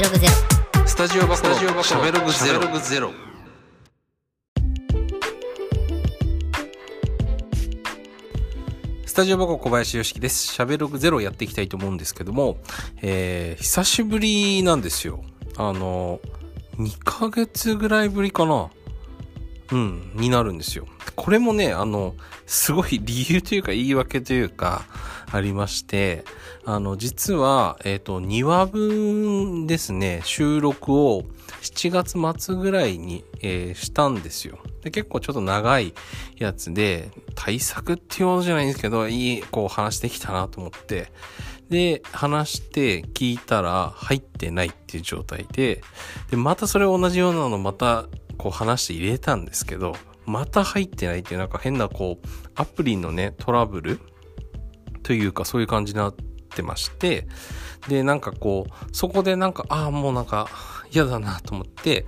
べログゼロスタジオバコしゃべログゼロゼロスタジオバコ小林よしきです。しゃべログゼロやっていきたいと思うんですけども、えー、久しぶりなんですよ。あの、2ヶ月ぐらいぶりかな。うん、になるんですよ。これもね、あの、すごい理由というか言い訳というか、ありまして、あの、実は、えっ、と、2話分ですね、収録を7月末ぐらいに、えーしたんですよ。で、結構ちょっと長いやつで、対策っていうものじゃないんですけど、いい、こう話できたなと思って、で、話して聞いたら入ってないっていう状態で、で、またそれ同じようなのまたこう話して入れたんですけど、また入ってないっていうなんか変なこう、アプリのね、トラブルというかそういう感じになってまして、で、なんかこう、そこでなんか、ああ、もうなんか嫌だなと思って、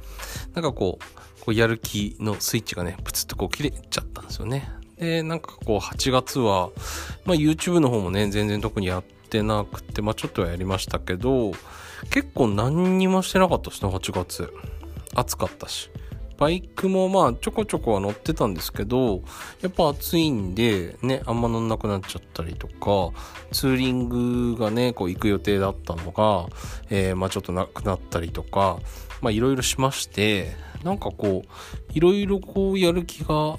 なんかこう、こうやる気のスイッチがね、プツッとこう切れちゃったんですよね。で、なんかこう8月は、まあ YouTube の方もね、全然特にやってなくて、まあちょっとはやりましたけど、結構何にもしてなかったですね、8月。暑かったし。バイクもまあちょこちょこは乗ってたんですけど、やっぱ暑いんでね、あんま乗んなくなっちゃったりとか、ツーリングがね、こう行く予定だったのが、えーまあちょっとなくなったりとか、まあいろいろしまして、なんかこう、いろいろこうやる気が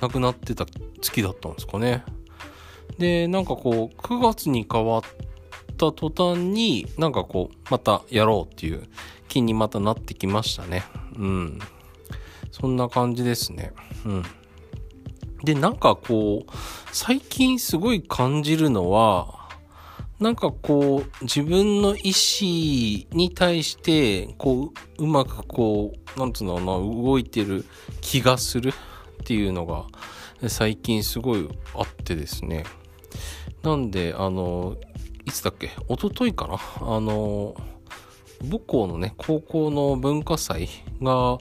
なくなってた月だったんですかね。で、なんかこう、9月に変わった途端に、なんかこう、またやろうっていう気にまたなってきましたね。うん。そんな感じですね。うん。で、なんかこう、最近すごい感じるのは、なんかこう、自分の意思に対して、こう、うまくこう、なんつうのかな、動いてる気がするっていうのが、最近すごいあってですね。なんで、あの、いつだっけ？一昨日かな？あの、母校のね、高校の文化祭が、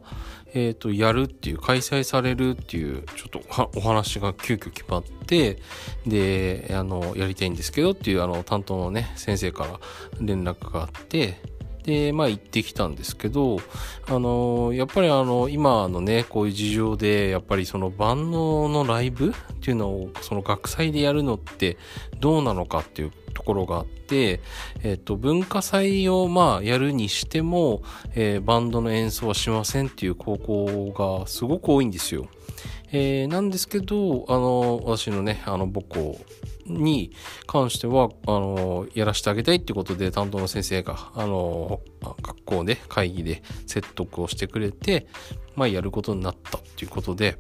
えっ、と、やるっていう、開催されるっていう、ちょっとお話が急遽決まって、で、あの、やりたいんですけどっていう、あの、担当のね、先生から連絡があって、で、まあ行ってきたんですけど、あの、やっぱりあの、今のね、こういう事情で、やっぱりその万能のライブっていうのを、その学祭でやるのってどうなのかっていうところがあって、えっ、と、文化祭をまあやるにしても、えーバンドの演奏はしませんっていう高校がすごく多いんですよ。えーなんですけど、あの、私のね、あの、母校に関しては、あの、やらせてあげたいってことで、担当の先生が、あの、学校で会議で説得をしてくれて、まあ、やることになったっていうことで、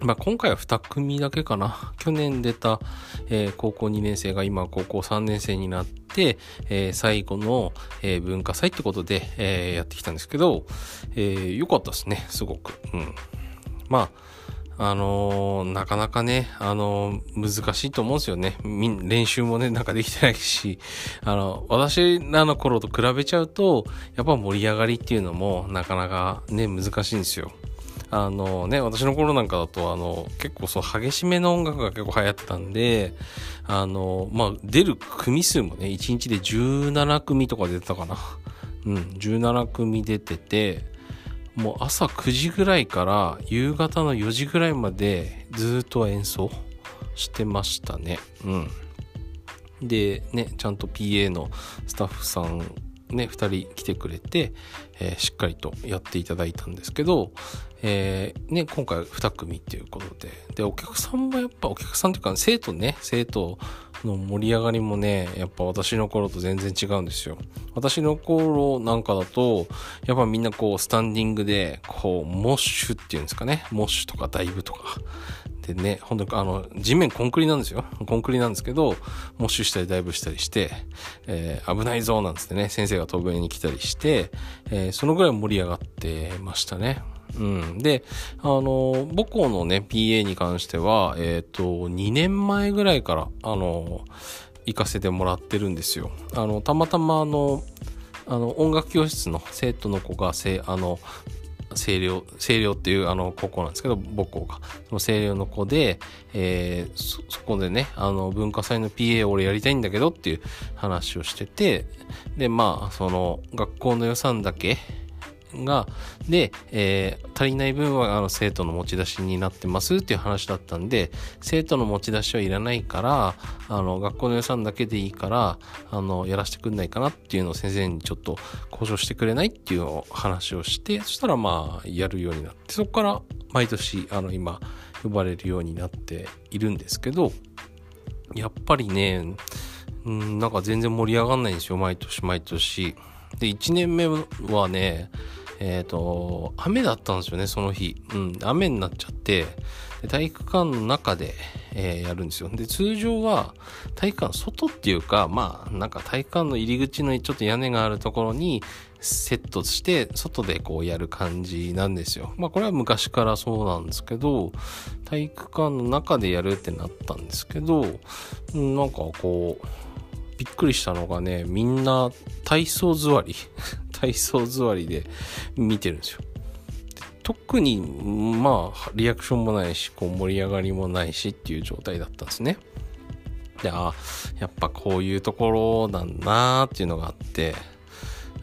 まあ、今回は2組だけかな。去年出た、えー高校2年生が今高校3年生になって、えー最後の、えー文化祭ってことで、えーやってきたんですけど、えー良かったですね、すごく。うん。まあ、あのなかなかね、あの難しいと思うんですよね。みん練習もね、なんかできてないし、あの、私らの頃と比べちゃうと、やっぱ盛り上がりっていうのもなかなかね、難しいんですよ。あのね、私の頃なんかだと、あの、結構そう、激しめの音楽が結構流行ったんで、あの、まあ、出る組数もね、1日で17組とか出てたかな。うん、17組出てて、もう朝9時ぐらいから夕方の4時ぐらいまでずっと演奏してましたね。うん。で、ね、ちゃんと PA のスタッフさんね、2人来てくれて、えーしっかりとやっていただいたんですけど、えーね、今回2組っていうことで、で、お客さんもやっぱ、お客さんというか、生徒ね、生徒の盛り上がりもね、やっぱ私の頃と全然違うんですよ。私の頃なんかだと、やっぱみんなこう、スタンディングで、こう、モッシュっていうんですかね、モッシュとかダイブとか、でね、本当にあの、地面コンクリなんですよ。コンクリなんですけど、モッシュしたりダイブしたりして、えー危ないぞなんつってね、先生が飛ぶ上に来たりして、えーそのぐらい盛り上がってましたね。うん。で、あの、母校のね、PA に関しては、えっ、と、2年前ぐらいから、あの、行かせてもらってるんですよ。あの、たまたまあの、あの、音楽教室の生徒の子が、せあの、清涼、清涼っていうあの高校なんですけど、母校が。その清涼の子で、えー、そ、そこでね、あの文化祭の PA を俺やりたいんだけどっていう話をしてて、で、まあ、その学校の予算だけ、が、で、えー、足りない分はあの生徒の持ち出しになってますっていう話だったんで、生徒の持ち出しはいらないから、あの、学校の予算だけでいいから、あの、やらせてくんないかなっていうのを先生にちょっと交渉してくれないっていう話をして、そしたらまあ、やるようになって、そこから毎年、あの、今、呼ばれるようになっているんですけど、やっぱりね、うん、なんか全然盛り上がんないんですよ、毎年毎年。で、1年目はね、えっ、ー、と、雨だったんですよね、その日。うん、雨になっちゃって、体育館の中で、えー、やるんですよ。で、通常は体育館外っていうか、まあ、なんか体育館の入り口のちょっと屋根があるところにセットして、外でこうやる感じなんですよ。まあ、これは昔からそうなんですけど、体育館の中でやるってなったんですけど、なんかこう、びっくりしたのがね、みんな体操座り体操座りで見てるんですよ。特に、まあ、リアクションもないし、こう盛り上がりもないしっていう状態だったんですね。で、あ、やっぱこういうところなんだなっていうのがあって、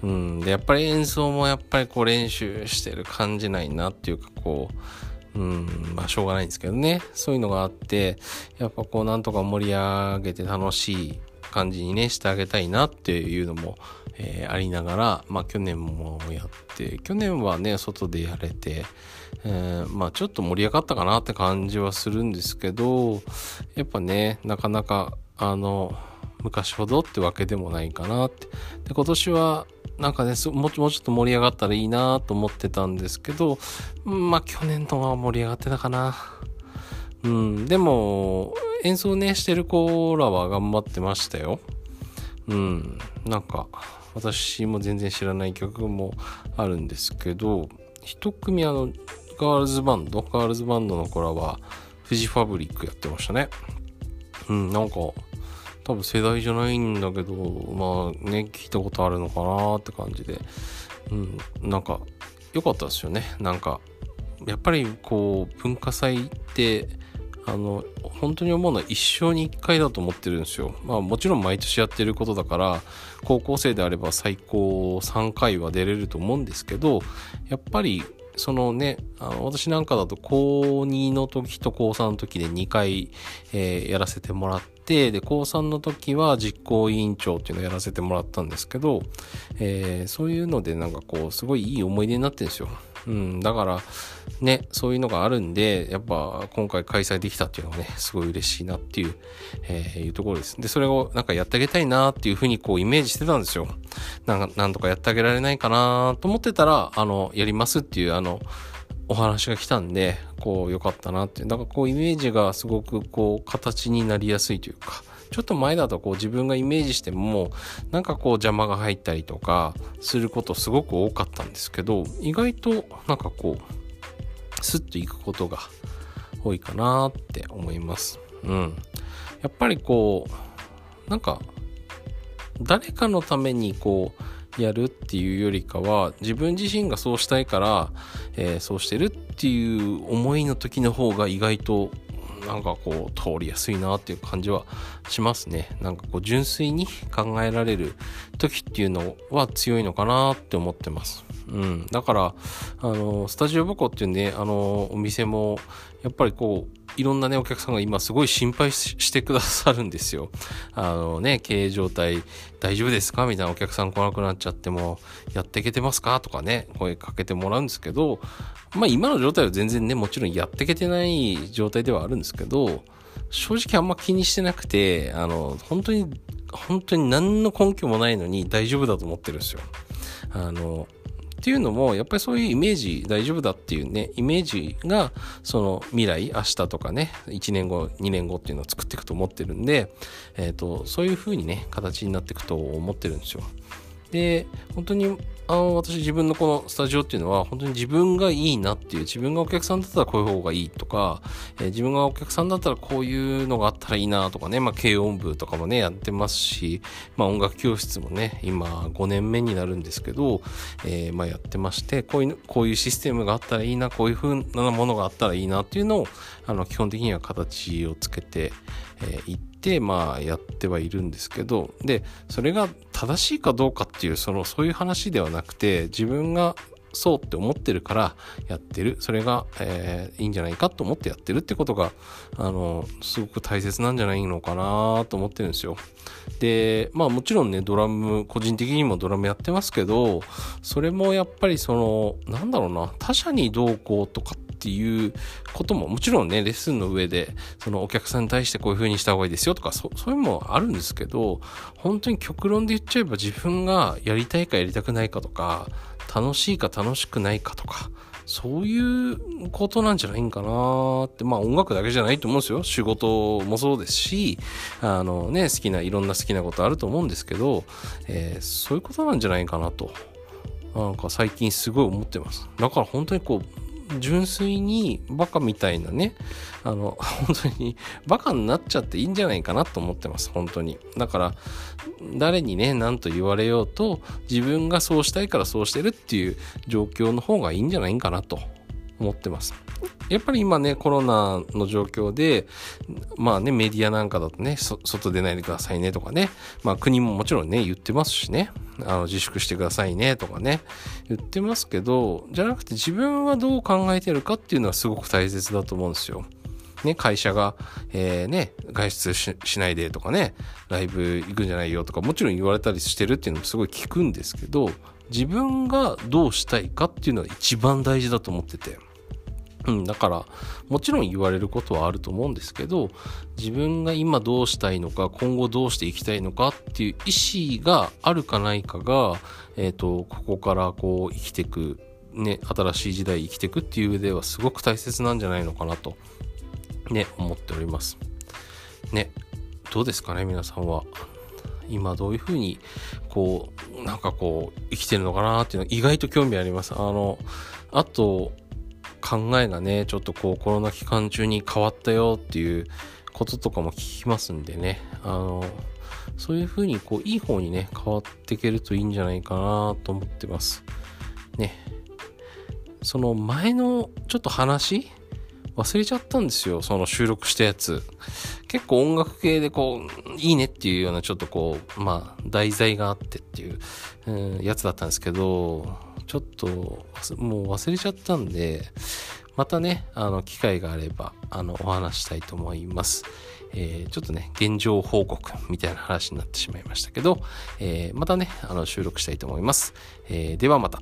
うん。で、やっぱり演奏もやっぱりこう練習してる感じないなっていうか、こう、うん、まあしょうがないんですけどね。そういうのがあって、やっぱこうなんとか盛り上げて楽しい感じにね、してあげたいなっていうのも、えー、ありながら、まあ去年もやって、去年はね、外でやれて、えー、まあちょっと盛り上がったかなって感じはするんですけど、やっぱね、なかなか、あの、昔ほどってわけでもないかなって。で、今年は、なんかねもう、もうちょっと盛り上がったらいいなと思ってたんですけど、まあ去年とは盛り上がってたかな。うん、でも、演奏ね、してる子らは頑張ってましたよ。うん、なんか、私も全然知らない曲もあるんですけど、一組あの、ガールズバンド、ガールズバンドの子らは、フジファブリックやってましたね。うん、なんか、多分世代じゃないんだけど、まあね、聞いたことあるのかなって感じで、うん、なんか、良かったですよね。なんか、やっぱりこう、文化祭って、あの、本当に思うのは一生に一回だと思ってるんですよ。まあもちろん毎年やってることだから、高校生であれば最高3回は出れると思うんですけど、やっぱりそのね、あの私なんかだと高2の時と高3の時で2回、えー、やらせてもらって、で、高3の時は実行委員長っていうのをやらせてもらったんですけど、えー、そういうのでなんかこう、すごいいい思い出になってるんですよ。うん、だから、ね、そういうのがあるんで、やっぱ今回開催できたっていうのはね、すごい嬉しいなっていう、えー、いうところです。で、それをなんかやってあげたいなっていうふうにこうイメージしてたんですよ。なんか、なんとかやってあげられないかなと思ってたら、あの、やりますっていう、あの、お話が来たんで、こう、良かったなって。だからこう、イメージがすごくこう、形になりやすいというか、ちょっと前だとこう自分がイメージしてもなんかこう邪魔が入ったりとかすることすごく多かったんですけど意外となんかこうスッといくことが多いかなって思います。うん。やっぱりこうなんか誰かのためにこうやるっていうよりかは自分自身がそうしたいから、えー、そうしてるっていう思いの時の方が意外となんかこう通りやすいなっていう感じはしますね。なんかこう純粋に考えられる時っていうのは強いのかなって思ってます。うん。だから、あの、スタジオボコっていうね、あの、お店も、やっぱりこう、いろんなね、お客さんが今すごい心配してくださるんですよ。あのね、経営状態大丈夫ですか？みたいなお客さん来なくなっちゃっても、やっていけてますか？とかね、声かけてもらうんですけど、まあ今の状態は全然ね、もちろんやっていけてない状態ではあるんですけど、正直あんま気にしてなくて、あの、本当に、本当に何の根拠もないのに大丈夫だと思ってるんですよ。あの、っていうのも、やっぱりそういうイメージ大丈夫だっていうね、イメージが、その未来、明日とかね、1年後、2年後っていうのを作っていくと思ってるんで、えっ、ー、と、そういう風にね、形になっていくと思ってるんですよ。で、本当にあの私自分のこのスタジオっていうのは本当に自分がいいなっていう自分がお客さんだったらこういう方がいいとか、えー、自分がお客さんだったらこういうのがあったらいいなとかね、まあ軽音部とかもねやってますし、まあ音楽教室もね今5年目になるんですけど、えー、まあやってましてこういうこういうシステムがあったらいいなこういう風なものがあったらいいなっていうのをあの基本的には形をつけてい、えー、って、まあ、やってはいるんですけど、で、それが正しいかどうかっていう、その、そういう話ではなくて、自分がそうって思ってるからやってる。それが、えー、いいんじゃないかと思ってやってるってことが、あの、すごく大切なんじゃないのかなと思ってるんですよ。で、まあもちろんね、ドラム、個人的にもドラムやってますけど、それもやっぱりその、なんだろうな、他者にどうこうとかってていうことももちろんね、レッスンの上で、そのお客さんに対してこういう風にした方がいいですよとか、そそういうのもあるんですけど、本当に極論で言っちゃえば自分がやりたいかやりたくないかとか、楽しいか楽しくないかとか、そういうことなんじゃないんかなって、まあ音楽だけじゃないと思うんですよ。仕事もそうですし、あのね、好きな、いろんな好きなことあると思うんですけど、えー、そういうことなんじゃないかなと。なんか最近すごい思ってます。だから本当にこう、純粋にバカみたいなね、あの、本当にバカになっちゃっていいんじゃないかなと思ってます、本当に。だから、誰にね、何と言われようと、自分がそうしたいからそうしてるっていう状況の方がいいんじゃないかなと思ってます。やっぱり今ね、コロナの状況で、まあね、メディアなんかだとね、外出ないでくださいねとかね、まあ国ももちろんね、言ってますしね、あの自粛してくださいねとかね、言ってますけど、じゃなくて自分はどう考えてるかっていうのはすごく大切だと思うんですよ。ね、会社が、えー、ね、外出しないでとかね、ライブ行くんじゃないよとか、もちろん言われたりしてるっていうのもすごい聞くんですけど、自分がどうしたいかっていうのは一番大事だと思ってて。うん、だから、もちろん言われることはあると思うんですけど、自分が今どうしたいのか、今後どうしていきたいのかっていう意思があるかないかが、えっ、ー、と、ここからこう生きていく、ね、新しい時代生きていくっていう上ではすごく大切なんじゃないのかなと、ね、思っております。ね、どうですかね、皆さんは。今どういうふうに、こう、なんかこう、生きてるのかなっていうのは意外と興味あります。あの、あと、考えがね、ちょっとこうコロナ期間中に変わったよっていうこととかも聞きますんでね、あの、そういうふうにこういい方にね、変わっていけるといいんじゃないかなと思ってます。ね。その前のちょっと話忘れちゃったんですよ。その収録したやつ。結構音楽系でこう、いいねっていうようなちょっとこう、まあ、題材があってっていう、うん、やつだったんですけど、と、もう忘れちゃったんで、またね、あの、機会があれば、あの、お話したいと思います。えー、ちょっとね、現状報告みたいな話になってしまいましたけど、えー、またね、あの、収録したいと思います。えー、ではまた。